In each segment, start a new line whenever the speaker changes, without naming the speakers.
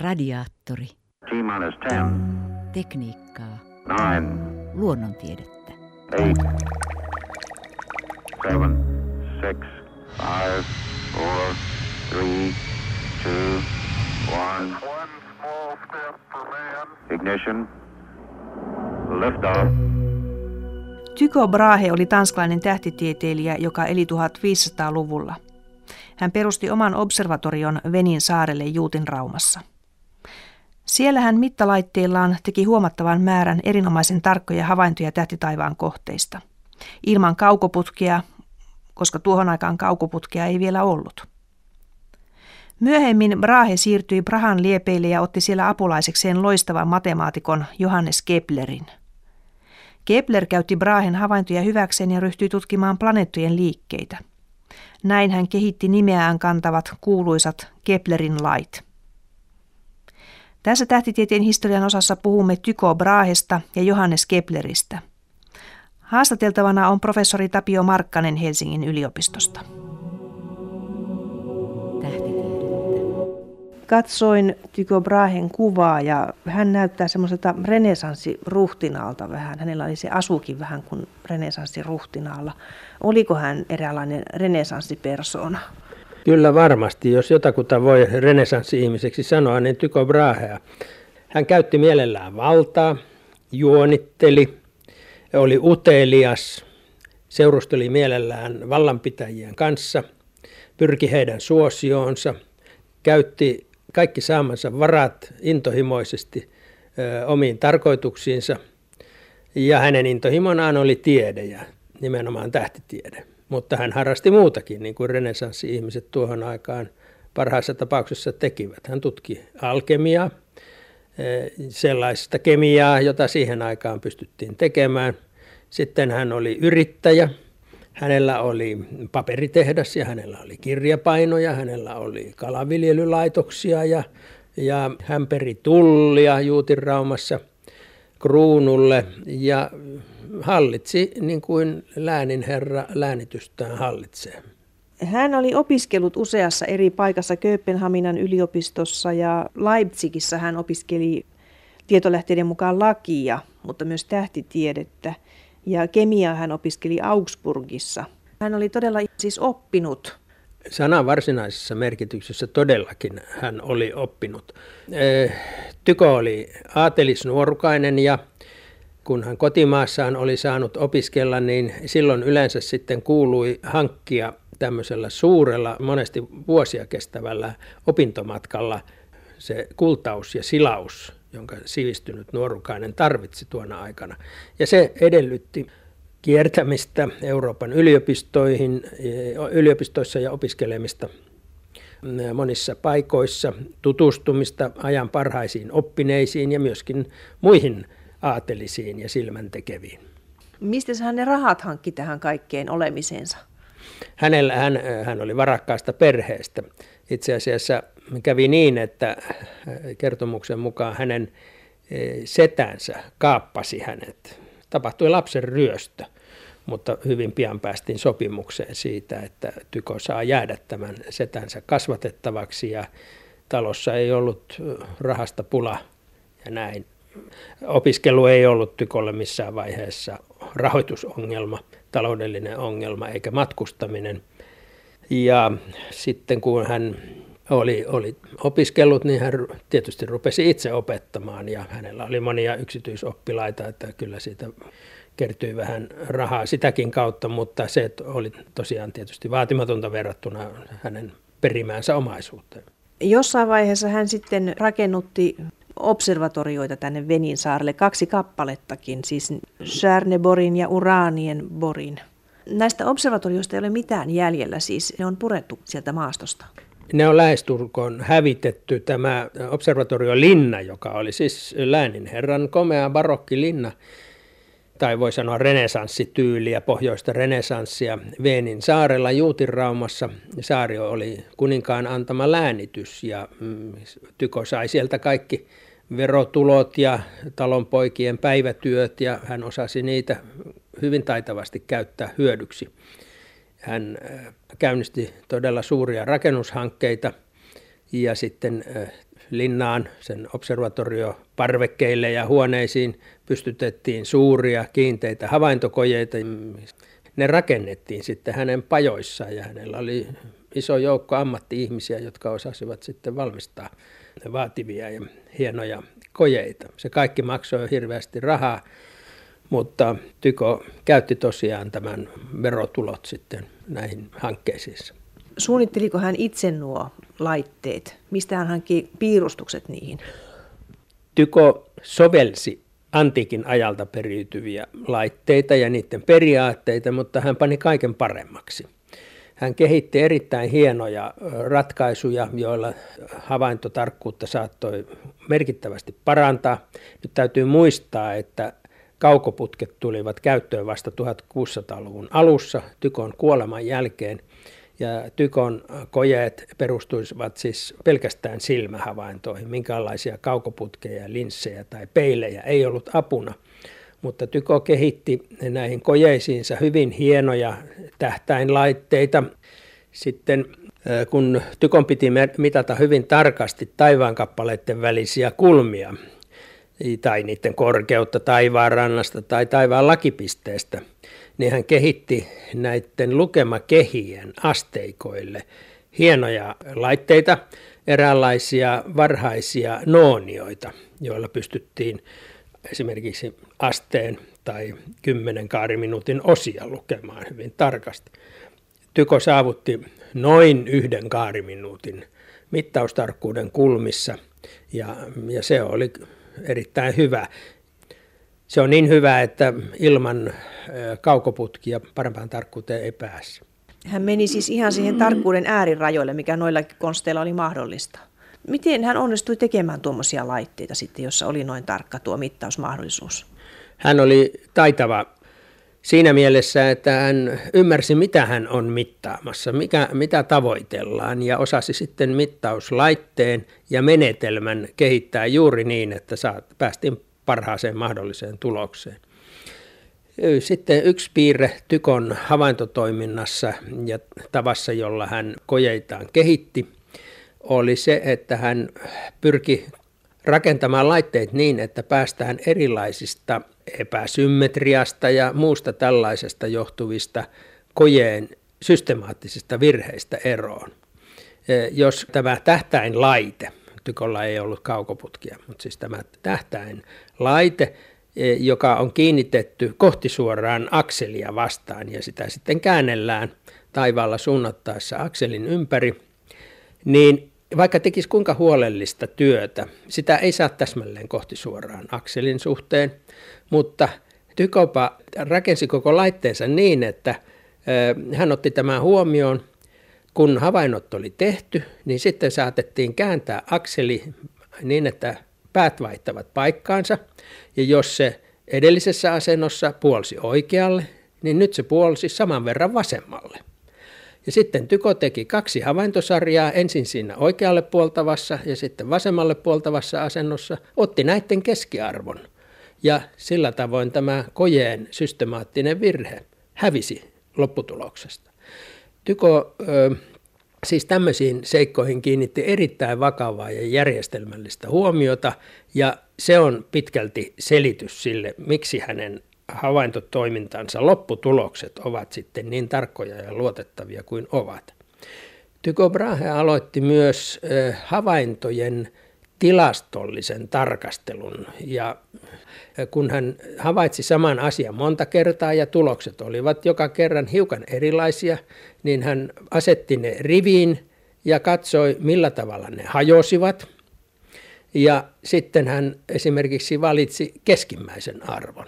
Radiaattori.
T-minus 10,
Tekniikkaa.
9,
Luonnontiedettä.
8, 7, 6, 5, 4, 3, 2, 1.
One small step for man.
Ignition. Liftoff.
Tycho Brahe oli tanskalainen tähtitieteilijä, joka eli 1500-luvulla. Hän perusti oman observatorion Venin saarelle Juutin Raumassa. Siellä hän mittalaitteillaan teki huomattavan määrän erinomaisen tarkkoja havaintoja tähtitaivaan kohteista. Ilman kaukoputkia, koska tuohon aikaan kaukoputkia ei vielä ollut. Myöhemmin Brahe siirtyi Prahan liepeille ja otti siellä apulaisekseen loistavan matemaatikon Johannes Keplerin. Kepler käytti Brahen havaintoja hyväkseen ja ryhtyi tutkimaan planeettojen liikkeitä. Näin hän kehitti nimeään kantavat kuuluisat Keplerin lait. Tässä tähtitieteen historian osassa puhumme Tycho Brahesta ja Johannes Kepleristä. Haastateltavana on professori Tapio Markkanen Helsingin yliopistosta. Katsoin Tycho Brahen kuvaa ja hän näyttää semmoiselta renesanssiruhtinaalta vähän. Hänellä oli se asukin vähän kuin renesanssiruhtinaalla. Oliko hän eräänlainen renesanssipersona?
Kyllä varmasti, jos jotakuta voi renesanssi-ihmiseksi sanoa, niin Tycho Brahea. Hän käytti mielellään valtaa, juonitteli, oli utelias, seurusteli mielellään vallanpitäjien kanssa, pyrki heidän suosioonsa, käytti kaikki saamansa varat intohimoisesti ö, omiin tarkoituksiinsa. Ja hänen intohimonaan oli tiede ja nimenomaan tähtitiede. Mutta hän harrasti muutakin, niin kuin renesanssi-ihmiset tuohon aikaan parhaassa tapauksessa tekivät. Hän tutki alkemiaa, sellaista kemiaa, jota siihen aikaan pystyttiin tekemään. Sitten hän oli yrittäjä, hänellä oli paperitehdas ja hänellä oli kirjapainoja, hänellä oli kalaviljelylaitoksia ja, ja hän peri tullia Juutinraumassa kruunulle ja hallitsi niin kuin läänin herra läänitystään hallitsee.
Hän oli opiskellut useassa eri paikassa Kööpenhaminan yliopistossa ja Leipzigissä hän opiskeli tietolähteiden mukaan lakia, mutta myös tähtitiedettä. Ja kemiaa hän opiskeli Augsburgissa. Hän oli todella siis oppinut.
Sanan varsinaisessa merkityksessä todellakin hän oli oppinut. Eh, Tyko oli aatelisnuorukainen ja kun hän kotimaassaan oli saanut opiskella, niin silloin yleensä sitten kuului hankkia tämmöisellä suurella, monesti vuosia kestävällä opintomatkalla se kultaus ja silaus, jonka sivistynyt nuorukainen tarvitsi tuona aikana. Ja se edellytti kiertämistä Euroopan yliopistoihin, yliopistoissa ja opiskelemista monissa paikoissa, tutustumista ajan parhaisiin oppineisiin ja myöskin muihin aatelisiin ja silmäntekeviin.
Mistä hän ne rahat hankki tähän kaikkeen olemiseensa?
Hänellä, hän, hän oli varakkaasta perheestä. Itse asiassa kävi niin, että kertomuksen mukaan hänen setänsä kaappasi hänet. Tapahtui lapsen ryöstö, mutta hyvin pian päästiin sopimukseen siitä, että Tyko saa jäädä tämän setänsä kasvatettavaksi ja talossa ei ollut rahasta pula ja näin. Opiskelu ei ollut Tykolle missään vaiheessa rahoitusongelma, taloudellinen ongelma eikä matkustaminen. Ja sitten kun hän oli, oli opiskellut, niin hän tietysti rupesi itse opettamaan ja hänellä oli monia yksityisoppilaita, että kyllä siitä kertyi vähän rahaa sitäkin kautta, mutta se oli tosiaan tietysti vaatimatonta verrattuna hänen perimäänsä omaisuuteen.
Jossain vaiheessa hän sitten rakennutti observatorioita tänne Venin saarelle, kaksi kappalettakin, siis Särneborin ja Uraanien borin. Näistä observatorioista ei ole mitään jäljellä, siis ne on purettu sieltä maastosta.
Ne on lähestulkoon hävitetty. Tämä observatorio Linna, joka oli siis lääninherran komea barokkilinna, tai voi sanoa renesanssityyliä, pohjoista renesanssia Veenin saarella Juutinraumassa. Saari oli kuninkaan antama läänitys ja mm, Tyko sai sieltä kaikki verotulot ja talonpoikien päivätyöt ja hän osasi niitä hyvin taitavasti käyttää hyödyksi. Hän käynnisti todella suuria rakennushankkeita ja sitten linnaan, sen observatorio parvekkeille ja huoneisiin pystytettiin suuria kiinteitä havaintokojeita. Ne rakennettiin sitten hänen pajoissaan ja hänellä oli iso joukko ammatti-ihmisiä, jotka osasivat sitten valmistaa vaativia ja hienoja kojeita. Se kaikki maksoi hirveästi rahaa, mutta Tyko käytti tosiaan tämän verotulot sitten näihin hankkeisiin.
Suunnitteliko hän itse nuo laitteet? Mistä hän hankki piirustukset niihin?
Tyko sovelsi antiikin ajalta periytyviä laitteita ja niiden periaatteita, mutta hän pani kaiken paremmaksi. Hän kehitti erittäin hienoja ratkaisuja, joilla havaintotarkkuutta saattoi merkittävästi parantaa. Nyt täytyy muistaa, että kaukoputket tulivat käyttöön vasta 1600-luvun alussa Tykon kuoleman jälkeen – ja Tykon kojeet perustuisivat siis pelkästään silmähavaintoihin. Minkälaisia kaukoputkeja, linssejä tai peilejä ei ollut apuna. Mutta Tyko kehitti näihin kojeisiinsa hyvin hienoja tähtäinlaitteita. Sitten kun Tykon piti mitata hyvin tarkasti taivaankappaleiden välisiä kulmia, tai niiden korkeutta taivaan rannasta tai taivaan lakipisteestä, niin hän kehitti näiden lukemakehien asteikoille hienoja laitteita, eräänlaisia varhaisia noonioita, joilla pystyttiin esimerkiksi asteen tai 10 kaariminuutin osia lukemaan hyvin tarkasti. Tyko saavutti noin yhden kaariminuutin mittaustarkkuuden kulmissa ja, ja se oli erittäin hyvä. Se on niin hyvä, että ilman kaukoputkia parempaan tarkkuuteen ei pääse.
Hän meni siis ihan siihen tarkkuuden äärirajoille, mikä noilla konsteilla oli mahdollista. Miten hän onnistui tekemään tuommoisia laitteita sitten, jossa oli noin tarkka tuo mittausmahdollisuus?
Hän oli taitava siinä mielessä, että hän ymmärsi, mitä hän on mittaamassa, mikä, mitä tavoitellaan ja osasi sitten mittauslaitteen ja menetelmän kehittää juuri niin, että saat, päästiin parhaaseen mahdolliseen tulokseen. Sitten yksi piirre Tykon havaintotoiminnassa ja tavassa, jolla hän kojeitaan kehitti, oli se, että hän pyrki rakentamaan laitteet niin, että päästään erilaisista epäsymmetriasta ja muusta tällaisesta johtuvista kojeen systemaattisista virheistä eroon. Jos tämä tähtäinlaite, tykolla ei ollut kaukoputkia, mutta siis tämä tähtäinlaite, joka on kiinnitetty kohti suoraan akselia vastaan ja sitä sitten käännellään taivaalla suunnattaessa akselin ympäri, niin vaikka tekisi kuinka huolellista työtä, sitä ei saa täsmälleen kohti suoraan akselin suhteen, mutta Tykopa rakensi koko laitteensa niin, että hän otti tämän huomioon, kun havainnot oli tehty, niin sitten saatettiin kääntää akseli niin, että päät vaihtavat paikkaansa, ja jos se edellisessä asennossa puolsi oikealle, niin nyt se puolsi saman verran vasemmalle. Ja sitten Tyko teki kaksi havaintosarjaa, ensin siinä oikealle puoltavassa ja sitten vasemmalle puoltavassa asennossa, otti näiden keskiarvon. Ja sillä tavoin tämä kojeen systemaattinen virhe hävisi lopputuloksesta. Tyko ö, siis tämmöisiin seikkoihin kiinnitti erittäin vakavaa ja järjestelmällistä huomiota, ja se on pitkälti selitys sille, miksi hänen havaintotoimintansa lopputulokset ovat sitten niin tarkkoja ja luotettavia kuin ovat. Tycho Brahe aloitti myös havaintojen tilastollisen tarkastelun ja kun hän havaitsi saman asian monta kertaa ja tulokset olivat joka kerran hiukan erilaisia, niin hän asetti ne riviin ja katsoi millä tavalla ne hajosivat. Ja sitten hän esimerkiksi valitsi keskimmäisen arvon.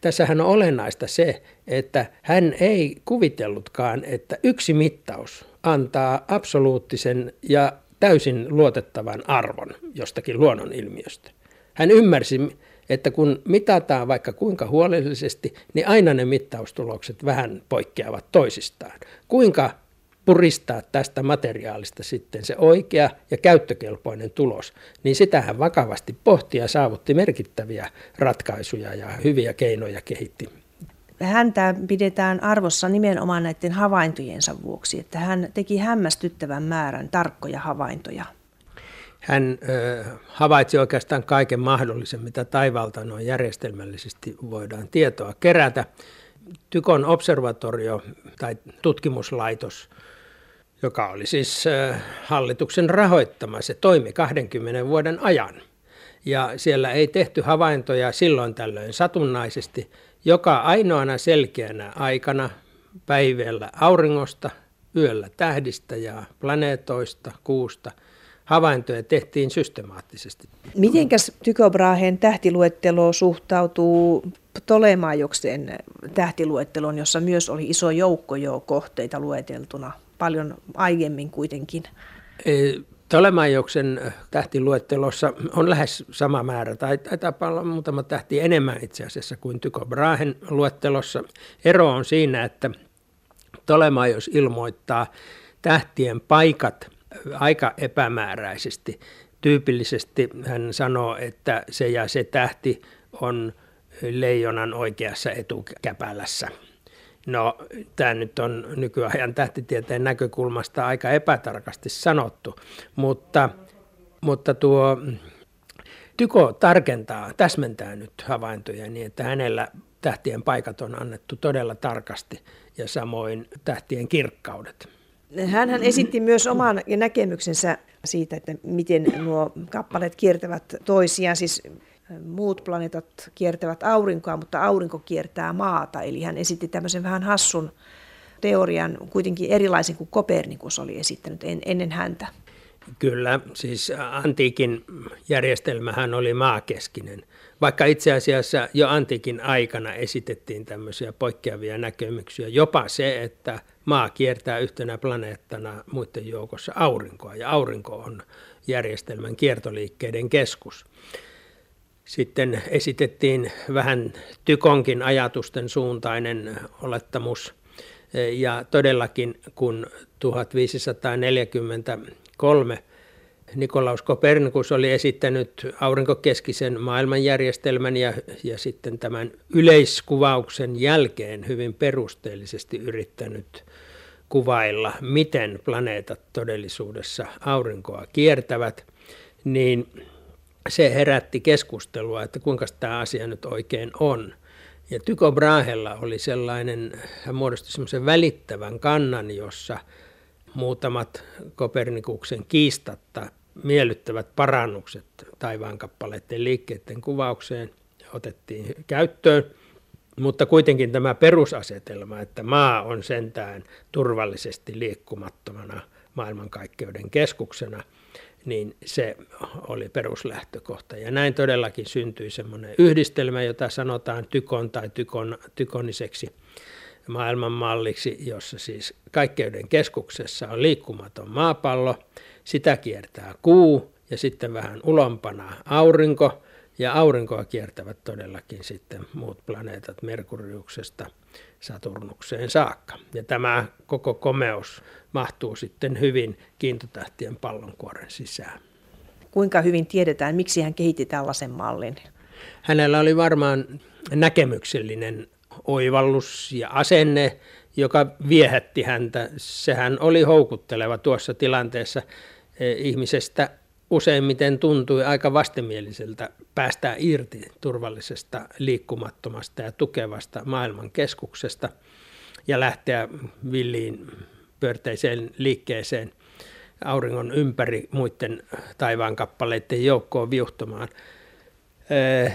Tässähän on olennaista se, että hän ei kuvitellutkaan, että yksi mittaus antaa absoluuttisen ja täysin luotettavan arvon jostakin luonnonilmiöstä. Hän ymmärsi, että kun mitataan vaikka kuinka huolellisesti, niin aina ne mittaustulokset vähän poikkeavat toisistaan. Kuinka puristaa tästä materiaalista sitten se oikea ja käyttökelpoinen tulos, niin sitä hän vakavasti pohti ja saavutti merkittäviä ratkaisuja ja hyviä keinoja kehitti.
Häntä pidetään arvossa nimenomaan näiden havaintojensa vuoksi, että hän teki hämmästyttävän määrän tarkkoja havaintoja.
hän ö, havaitsi oikeastaan kaiken mahdollisen, mitä taivaalta noin järjestelmällisesti voidaan tietoa kerätä. Tykon observatorio tai tutkimuslaitos, joka oli siis ö, hallituksen rahoittama, se toimi 20 vuoden ajan. Ja siellä ei tehty havaintoja silloin tällöin satunnaisesti. Joka ainoana selkeänä aikana päivällä auringosta, yöllä tähdistä ja planeetoista, kuusta – havaintoja tehtiin systemaattisesti.
Mitenkäs Tycho Brahen tähtiluettelo suhtautuu Ptolemaioksen tähtiluetteloon, jossa myös oli iso joukko jo kohteita lueteltuna, paljon aiemmin kuitenkin?
Ptolemaioksen tähtiluettelossa on lähes sama määrä, tai taitaa olla muutama tähti enemmän itse asiassa kuin Tycho Brahen luettelossa. Ero on siinä, että Ptolemaios ilmoittaa tähtien paikat – aika epämääräisesti. Tyypillisesti hän sanoo, että se ja se tähti on leijonan oikeassa etukäpälässä. No, tämä nyt on nykyajan tähtitieteen näkökulmasta aika epätarkasti sanottu, mutta, mutta tuo Tyko tarkentaa, täsmentää nyt havaintoja niin, että hänellä tähtien paikat on annettu todella tarkasti ja samoin tähtien kirkkaudet.
Hän esitti myös oman näkemyksensä siitä, että miten nuo kappaleet kiertävät toisiaan. Siis muut planeetat kiertävät aurinkoa, mutta aurinko kiertää maata. Eli hän esitti tämmöisen vähän hassun teorian, kuitenkin erilaisen kuin Kopernikus oli esittänyt ennen häntä.
Kyllä, siis antiikin järjestelmähän oli maakeskinen, vaikka itse asiassa jo antiikin aikana esitettiin tämmöisiä poikkeavia näkemyksiä. Jopa se, että maa kiertää yhtenä planeettana muiden joukossa aurinkoa, ja aurinko on järjestelmän kiertoliikkeiden keskus. Sitten esitettiin vähän tykonkin ajatusten suuntainen olettamus, ja todellakin kun 1543 Nikolaus Kopernikus oli esittänyt aurinkokeskisen maailmanjärjestelmän ja, ja sitten tämän yleiskuvauksen jälkeen hyvin perusteellisesti yrittänyt kuvailla, miten planeetat todellisuudessa aurinkoa kiertävät, niin se herätti keskustelua, että kuinka tämä asia nyt oikein on. Ja Tycho Brahella oli sellainen, hän muodosti semmoisen välittävän kannan, jossa muutamat Kopernikuksen kiistatta miellyttävät parannukset taivaankappaleiden liikkeiden kuvaukseen otettiin käyttöön. Mutta kuitenkin tämä perusasetelma, että maa on sentään turvallisesti liikkumattomana maailmankaikkeuden keskuksena, niin se oli peruslähtökohta. Ja näin todellakin syntyi semmoinen yhdistelmä, jota sanotaan tykon tai tykon, tykoniseksi maailmanmalliksi, jossa siis kaikkeuden keskuksessa on liikkumaton maapallo, sitä kiertää kuu ja sitten vähän ulompana aurinko, ja aurinkoa kiertävät todellakin sitten muut planeetat Merkuriuksesta Saturnukseen saakka. Ja tämä koko komeus mahtuu sitten hyvin kiintotähtien pallonkuoren sisään.
Kuinka hyvin tiedetään, miksi hän kehitti tällaisen mallin?
Hänellä oli varmaan näkemyksellinen oivallus ja asenne, joka viehätti häntä. Sehän oli houkutteleva tuossa tilanteessa eh, ihmisestä useimmiten tuntui aika vastenmieliseltä päästää irti turvallisesta, liikkumattomasta ja tukevasta maailman keskuksesta ja lähteä villiin pörteiseen liikkeeseen auringon ympäri muiden taivaankappaleiden joukkoon viuhtumaan. Eh,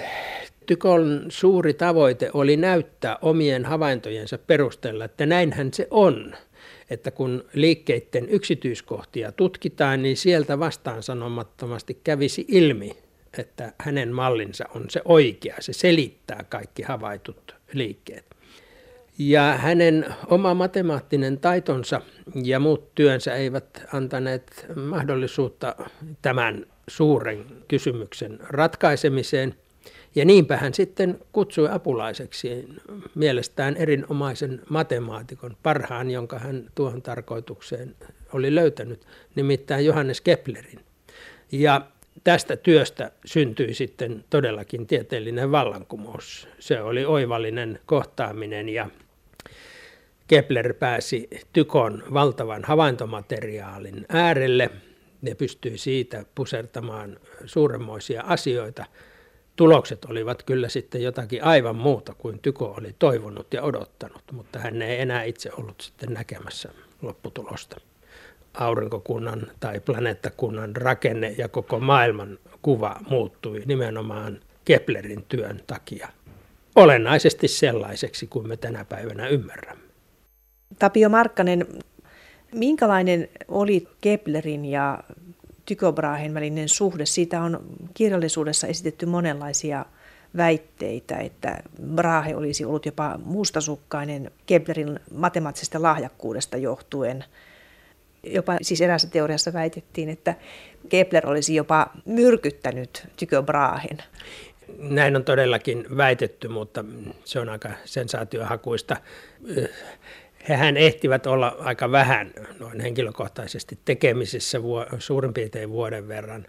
Tykon suuri tavoite oli näyttää omien havaintojensa perusteella, että näinhän se on – että kun liikkeiden yksityiskohtia tutkitaan, niin sieltä vastaan sanomattomasti kävisi ilmi, että hänen mallinsa on se oikea, se selittää kaikki havaitut liikkeet. Ja hänen oma matemaattinen taitonsa ja muut työnsä eivät antaneet mahdollisuutta tämän suuren kysymyksen ratkaisemiseen – ja niinpä hän sitten kutsui apulaiseksi mielestään erinomaisen matemaatikon, parhaan, jonka hän tuohon tarkoitukseen oli löytänyt, nimittäin Johannes Keplerin. Ja tästä työstä syntyi sitten todellakin tieteellinen vallankumous. Se oli oivallinen kohtaaminen ja Kepler pääsi Tykon valtavan havaintomateriaalin äärelle Ne pystyi siitä pusertamaan suuremmoisia asioita. Tulokset olivat kyllä sitten jotakin aivan muuta kuin Tyko oli toivonut ja odottanut, mutta hän ei enää itse ollut sitten näkemässä lopputulosta. Aurinkokunnan tai planeettakunnan rakenne ja koko maailman kuva muuttui nimenomaan Keplerin työn takia olennaisesti sellaiseksi kuin me tänä päivänä ymmärrämme.
Tapio Markkanen, minkälainen oli Keplerin ja Tycho Brahen välinen suhde? Siitä on kirjallisuudessa esitetty monenlaisia väitteitä, että Brahe olisi ollut jopa mustasukkainen Keplerin matemaattisesta lahjakkuudesta johtuen. Jopa siis eräässä teoriassa väitettiin, että Kepler olisi jopa myrkyttänyt Tycho Brahen.
Näin on todellakin väitetty, mutta se on aika sensaatiohakuista. Hehän ehtivät olla aika vähän noin henkilökohtaisesti tekemisissä suurin piirtein vuoden verran.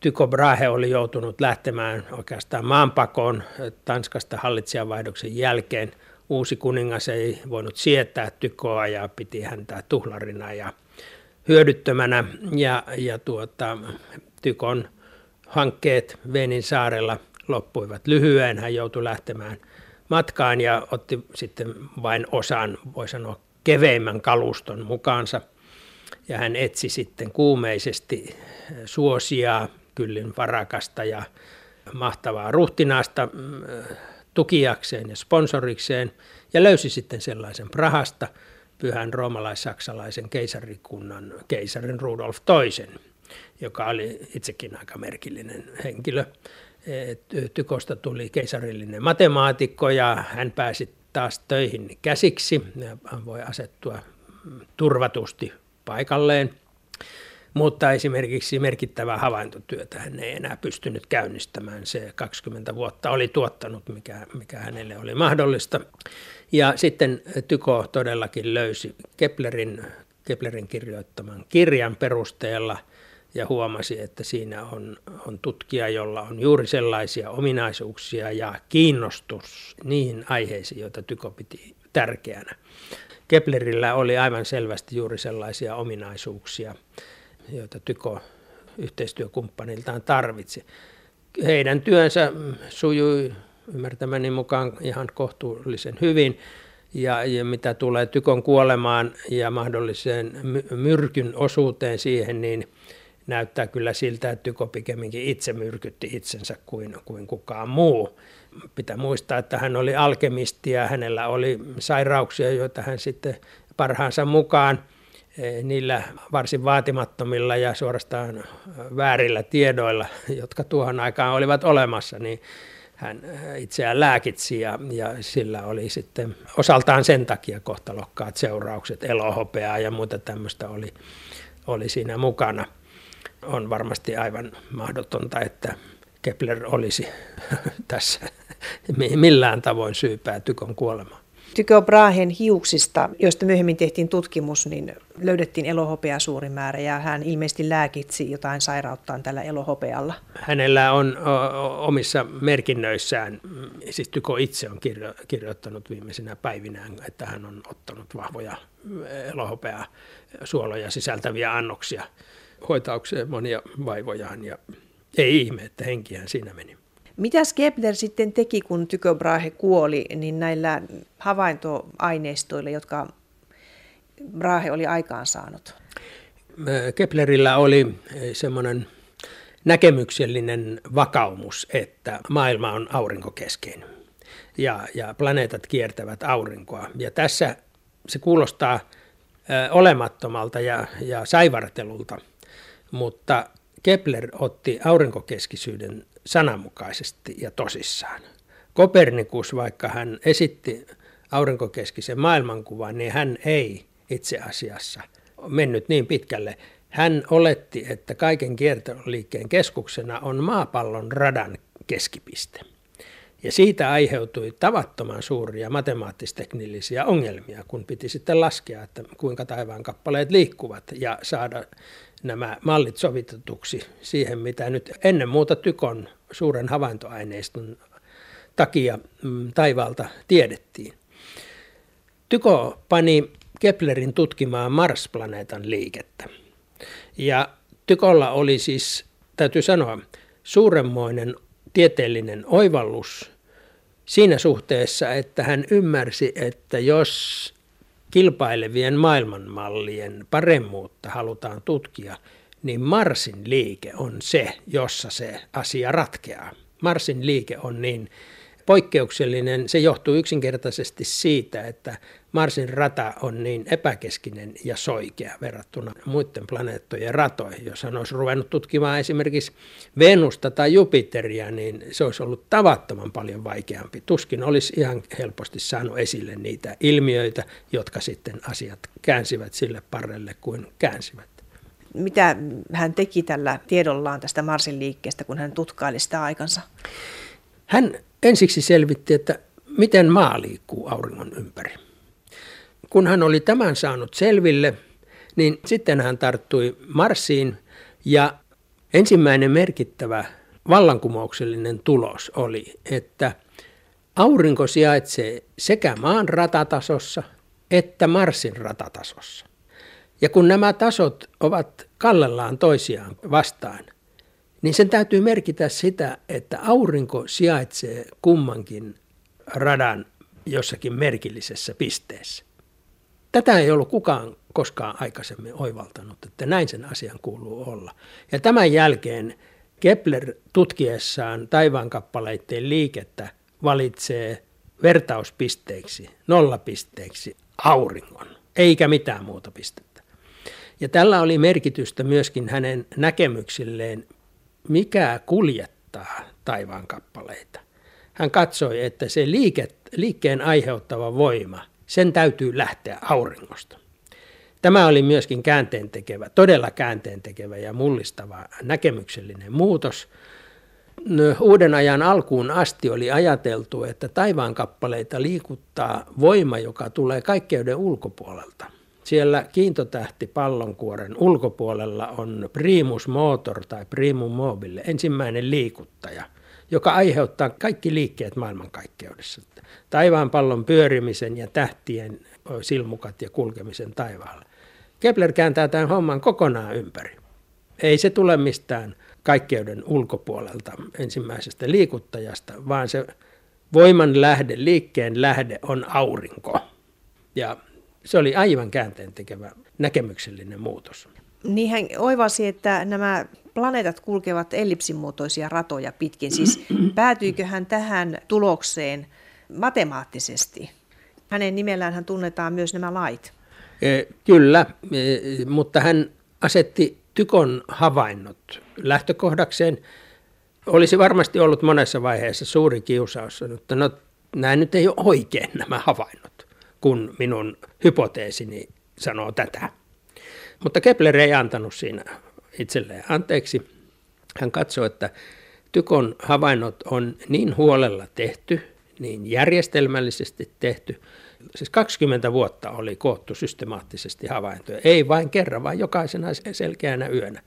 Tycho Brahe oli joutunut lähtemään oikeastaan maanpakoon Tanskasta hallitsijanvaihdoksen jälkeen. Uusi kuningas ei voinut sietää Tykoa ja piti häntä tuhlarina ja hyödyttömänä. Ja, ja tuota, Tykon hankkeet Venin saarella loppuivat lyhyen. Hän joutui lähtemään matkaan ja otti sitten vain osan, voi sanoa, keveimmän kaluston mukaansa. Ja hän etsi sitten kuumeisesti suosiaa, kyllin varakasta ja mahtavaa ruhtinaasta mm, tukijakseen ja sponsorikseen ja löysi sitten sellaisen Prahasta pyhän roomalais-saksalaisen keisarikunnan keisarin Rudolf toisen joka oli itsekin aika merkillinen henkilö. Tykosta tuli keisarillinen matemaatikko ja hän pääsi taas töihin käsiksi. Hän voi asettua turvatusti paikalleen. Mutta esimerkiksi merkittävää havaintotyötä hän ei enää pystynyt käynnistämään. Se 20 vuotta oli tuottanut, mikä, mikä hänelle oli mahdollista. Ja sitten Tyko todellakin löysi Keplerin, Keplerin kirjoittaman kirjan perusteella – ja huomasi, että siinä on, on tutkija, jolla on juuri sellaisia ominaisuuksia ja kiinnostus niihin aiheisiin, joita Tyko piti tärkeänä. Keplerillä oli aivan selvästi juuri sellaisia ominaisuuksia, joita Tyko yhteistyökumppaniltaan tarvitsi. Heidän työnsä sujui ymmärtämäni mukaan ihan kohtuullisen hyvin. Ja, ja mitä tulee Tykon kuolemaan ja mahdolliseen myrkyn osuuteen siihen, niin näyttää kyllä siltä, että Tyko pikemminkin itse myrkytti itsensä kuin, kuin kukaan muu. Pitää muistaa, että hän oli alkemisti ja hänellä oli sairauksia, joita hän sitten parhaansa mukaan eh, niillä varsin vaatimattomilla ja suorastaan väärillä tiedoilla, jotka tuohon aikaan olivat olemassa, niin hän eh, itseään lääkitsi ja, ja sillä oli sitten osaltaan sen takia kohtalokkaat seuraukset, elohopeaa ja muuta tämmöistä oli, oli siinä mukana on varmasti aivan mahdotonta, että Kepler olisi tässä millään tavoin syypää Tykon kuolemaan.
Tycho Brahen hiuksista, joista myöhemmin tehtiin tutkimus, niin löydettiin elohopea suuri määrä ja hän ilmeisesti lääkitsi jotain sairauttaan tällä elohopealla.
Hänellä on omissa merkinnöissään, siis Tyko itse on kirjo, kirjoittanut viimeisenä päivinään, että hän on ottanut vahvoja elohopea suoloja sisältäviä annoksia hoitaukseen monia vaivojaan ja ei ihme, että henkiään siinä meni.
Mitä Kepler sitten teki, kun Tycho Brahe kuoli, niin näillä havaintoaineistoilla, jotka Brahe oli aikaansaanut?
Keplerillä oli semmoinen näkemyksellinen vakaumus, että maailma on aurinkokeskeinen ja, ja planeetat kiertävät aurinkoa. Ja tässä se kuulostaa olemattomalta ja, ja saivartelulta – mutta Kepler otti aurinkokeskisyyden sananmukaisesti ja tosissaan. Kopernikus, vaikka hän esitti aurinkokeskisen maailmankuvan, niin hän ei itse asiassa mennyt niin pitkälle. Hän oletti, että kaiken kiertoliikkeen keskuksena on maapallon radan keskipiste. Ja siitä aiheutui tavattoman suuria matemaattisteknillisiä ongelmia, kun piti sitten laskea, että kuinka taivaan kappaleet liikkuvat ja saada nämä mallit sovitetuksi siihen, mitä nyt ennen muuta Tykon suuren havaintoaineiston takia mm, taivaalta tiedettiin. Tyko pani Keplerin tutkimaan Mars-planeetan liikettä. Ja Tykolla oli siis, täytyy sanoa, suuremmoinen tieteellinen oivallus siinä suhteessa, että hän ymmärsi, että jos kilpailevien maailmanmallien paremmuutta halutaan tutkia, niin Marsin liike on se, jossa se asia ratkeaa. Marsin liike on niin poikkeuksellinen. Se johtuu yksinkertaisesti siitä, että Marsin rata on niin epäkeskinen ja soikea verrattuna muiden planeettojen ratoihin. Jos hän olisi ruvennut tutkimaan esimerkiksi Venusta tai Jupiteria, niin se olisi ollut tavattoman paljon vaikeampi. Tuskin olisi ihan helposti saanut esille niitä ilmiöitä, jotka sitten asiat käänsivät sille parrelle kuin käänsivät.
Mitä hän teki tällä tiedollaan tästä Marsin liikkeestä, kun hän tutkaili sitä aikansa?
Hän ensiksi selvitti, että miten maa liikkuu auringon ympäri. Kun hän oli tämän saanut selville, niin sitten hän tarttui Marsiin ja ensimmäinen merkittävä vallankumouksellinen tulos oli, että aurinko sijaitsee sekä maan ratatasossa että Marsin ratatasossa. Ja kun nämä tasot ovat kallellaan toisiaan vastaan, niin sen täytyy merkitä sitä, että aurinko sijaitsee kummankin radan jossakin merkillisessä pisteessä. Tätä ei ollut kukaan koskaan aikaisemmin oivaltanut, että näin sen asian kuuluu olla. Ja tämän jälkeen Kepler tutkiessaan taivaankappaleiden liikettä valitsee vertauspisteiksi, nollapisteiksi auringon, eikä mitään muuta pistettä. Ja tällä oli merkitystä myöskin hänen näkemyksilleen mikä kuljettaa taivaan kappaleita. Hän katsoi, että se liike, liikkeen aiheuttava voima, sen täytyy lähteä auringosta. Tämä oli myöskin käänteentekevä, todella käänteentekevä ja mullistava näkemyksellinen muutos. Uuden ajan alkuun asti oli ajateltu, että taivaan kappaleita liikuttaa voima, joka tulee kaikkeuden ulkopuolelta – siellä kiintotähti pallonkuoren ulkopuolella on primus motor tai primum mobile, ensimmäinen liikuttaja, joka aiheuttaa kaikki liikkeet maailmankaikkeudessa. Taivaan pallon pyörimisen ja tähtien silmukat ja kulkemisen taivaalla. Kepler kääntää tämän homman kokonaan ympäri. Ei se tule mistään kaikkeuden ulkopuolelta ensimmäisestä liikuttajasta, vaan se voiman lähde, liikkeen lähde on aurinko. Ja se oli aivan käänteen tekevä näkemyksellinen muutos.
Niin hän oivasi, että nämä planeetat kulkevat ellipsimuotoisia ratoja pitkin. Siis päätyykö hän tähän tulokseen matemaattisesti? Hänen nimellään hän tunnetaan myös nämä lait.
E, kyllä, e, mutta hän asetti tykon havainnot lähtökohdakseen. Olisi varmasti ollut monessa vaiheessa suuri kiusaus, että no, nämä nyt ei ole oikein nämä havainnot kun minun hypoteesini sanoo tätä. Mutta Kepler ei antanut siinä itselleen anteeksi. Hän katsoi, että Tykon havainnot on niin huolella tehty, niin järjestelmällisesti tehty. Siis 20 vuotta oli koottu systemaattisesti havaintoja, ei vain kerran, vaan jokaisena selkeänä yönä.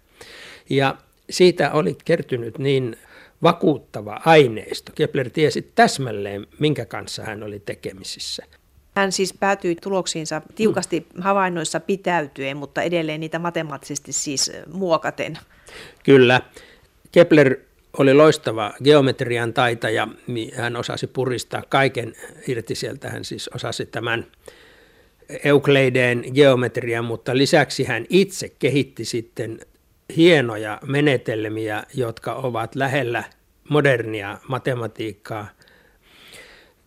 Ja siitä oli kertynyt niin vakuuttava aineisto. Kepler tiesi täsmälleen, minkä kanssa hän oli tekemisissä.
Hän siis päätyi tuloksiinsa tiukasti havainnoissa pitäytyen, mutta edelleen niitä matemaattisesti siis muokaten.
Kyllä. Kepler oli loistava geometrian taitaja. Hän osasi puristaa kaiken irti sieltä. Hän siis osasi tämän Euclideen geometrian, mutta lisäksi hän itse kehitti sitten hienoja menetelmiä, jotka ovat lähellä modernia matematiikkaa.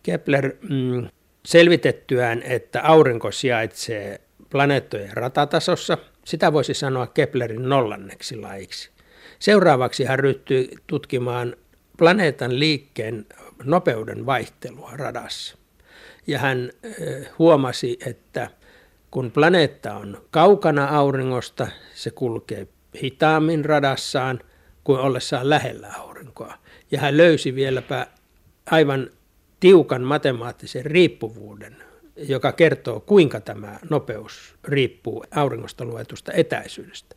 Kepler mm, selvitettyään, että aurinko sijaitsee planeettojen ratatasossa, sitä voisi sanoa Keplerin nollanneksi laiksi. Seuraavaksi hän ryhtyi tutkimaan planeetan liikkeen nopeuden vaihtelua radassa. Ja hän huomasi, että kun planeetta on kaukana auringosta, se kulkee hitaammin radassaan kuin ollessaan lähellä aurinkoa. Ja hän löysi vieläpä aivan tiukan matemaattisen riippuvuuden, joka kertoo, kuinka tämä nopeus riippuu auringosta luetusta etäisyydestä.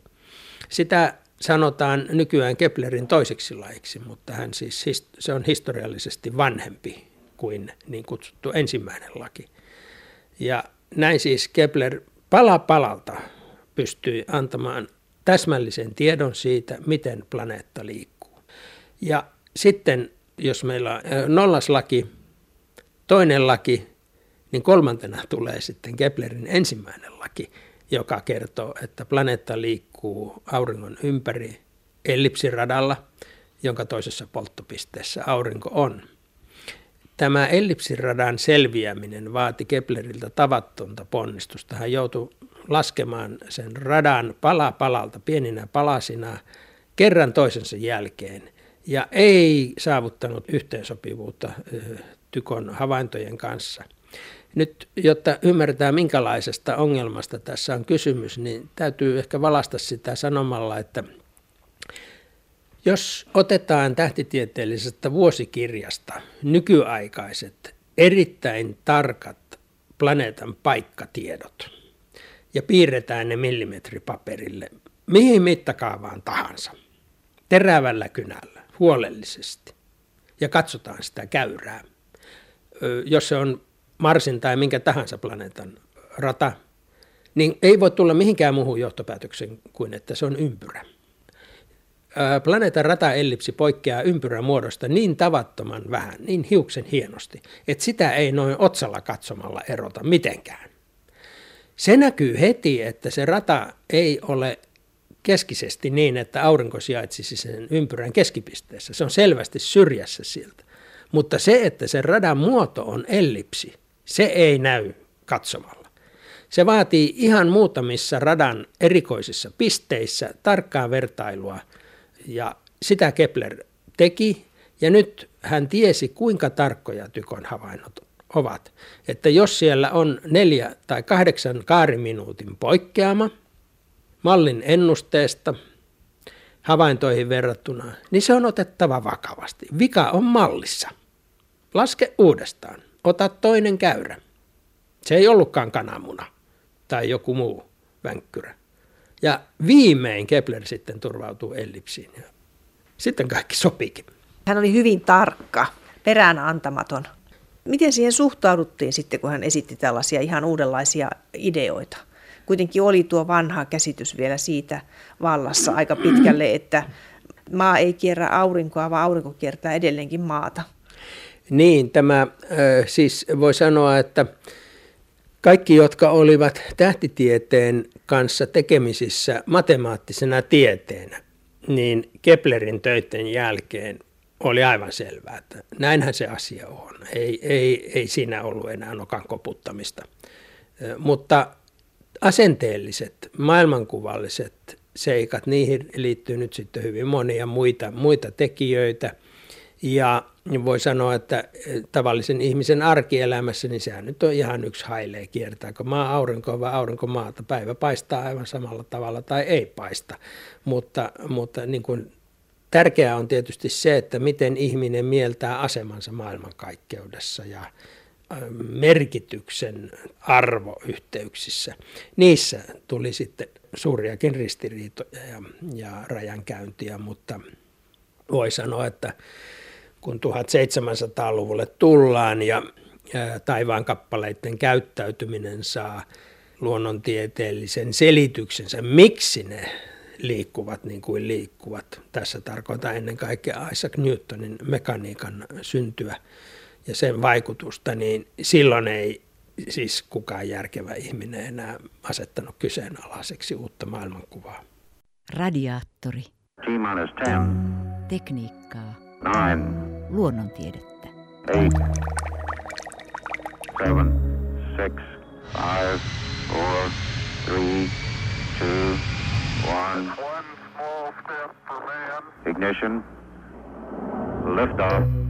Sitä sanotaan nykyään Keplerin toiseksi laiksi, mutta hän siis, se on historiallisesti vanhempi kuin niin kutsuttu ensimmäinen laki. Ja näin siis Kepler pala palalta pystyi antamaan täsmällisen tiedon siitä, miten planeetta liikkuu. Ja sitten, jos meillä on nollaslaki, toinen laki, niin kolmantena tulee sitten Keplerin ensimmäinen laki, joka kertoo, että planeetta liikkuu auringon ympäri ellipsiradalla, jonka toisessa polttopisteessä aurinko on. Tämä ellipsiradan selviäminen vaati Kepleriltä tavattonta ponnistusta. Hän joutui laskemaan sen radan pala palalta pieninä palasina kerran toisensa jälkeen ja ei saavuttanut yhteensopivuutta Tykon havaintojen kanssa. Nyt, jotta ymmärtää minkälaisesta ongelmasta tässä on kysymys, niin täytyy ehkä valasta sitä sanomalla, että jos otetaan tähtitieteellisestä vuosikirjasta nykyaikaiset erittäin tarkat planeetan paikkatiedot ja piirretään ne millimetripaperille mihin mittakaavaan tahansa, terävällä kynällä, huolellisesti, ja katsotaan sitä käyrää, jos se on Marsin tai minkä tahansa planeetan rata, niin ei voi tulla mihinkään muuhun johtopäätöksen kuin, että se on ympyrä planeetan rataellipsi poikkeaa ympyrän muodosta niin tavattoman vähän, niin hiuksen hienosti, että sitä ei noin otsalla katsomalla erota mitenkään. Se näkyy heti, että se rata ei ole keskisesti niin, että aurinko sijaitsisi sen ympyrän keskipisteessä. Se on selvästi syrjässä siltä. Mutta se, että se radan muoto on ellipsi, se ei näy katsomalla. Se vaatii ihan muutamissa radan erikoisissa pisteissä tarkkaa vertailua – ja sitä Kepler teki, ja nyt hän tiesi, kuinka tarkkoja Tykon havainnot ovat. Että jos siellä on neljä tai kahdeksan kaariminuutin poikkeama mallin ennusteesta havaintoihin verrattuna, niin se on otettava vakavasti. Vika on mallissa. Laske uudestaan. Ota toinen käyrä. Se ei ollutkaan kananmuna tai joku muu vänkkyrä. Ja viimein Kepler sitten turvautuu ellipsiin. Sitten kaikki sopikin.
Hän oli hyvin tarkka, perään antamaton. Miten siihen suhtauduttiin sitten, kun hän esitti tällaisia ihan uudenlaisia ideoita? Kuitenkin oli tuo vanha käsitys vielä siitä vallassa aika pitkälle, että maa ei kierrä aurinkoa, vaan aurinko kiertää edelleenkin maata.
Niin, tämä siis voi sanoa, että kaikki, jotka olivat tähtitieteen kanssa tekemisissä matemaattisena tieteenä, niin Keplerin töiden jälkeen oli aivan selvää, että näinhän se asia on. Ei, ei, ei siinä ollut enää nokan koputtamista. Mutta asenteelliset, maailmankuvalliset seikat, niihin liittyy nyt sitten hyvin monia muita, muita tekijöitä – ja voi sanoa, että eh, tavallisen ihmisen arkielämässä, niin sehän nyt on ihan yksi hailee, kiertääkö maa aurinkoa vai aurinko maata. Päivä paistaa aivan samalla tavalla tai ei paista, mutta, mutta niin kuin tärkeää on tietysti se, että miten ihminen mieltää asemansa maailmankaikkeudessa ja merkityksen arvoyhteyksissä. Niissä tuli sitten suuriakin ristiriitoja ja, ja rajankäyntiä, mutta voi sanoa, että kun 1700-luvulle tullaan ja taivaan kappaleiden käyttäytyminen saa luonnontieteellisen selityksensä, miksi ne liikkuvat niin kuin liikkuvat. Tässä tarkoittaa ennen kaikkea Isaac Newtonin mekaniikan syntyä ja sen vaikutusta, niin silloin ei siis kukaan järkevä ihminen enää asettanut kyseenalaiseksi uutta maailmankuvaa.
Radiaattori.
T-10.
Tekniikkaa.
Nine.
Luonnontiedettä.
Eight. Seven. Six. Five. Four. Three. Two. One.
One small step for man.
Ignition. Liftoff.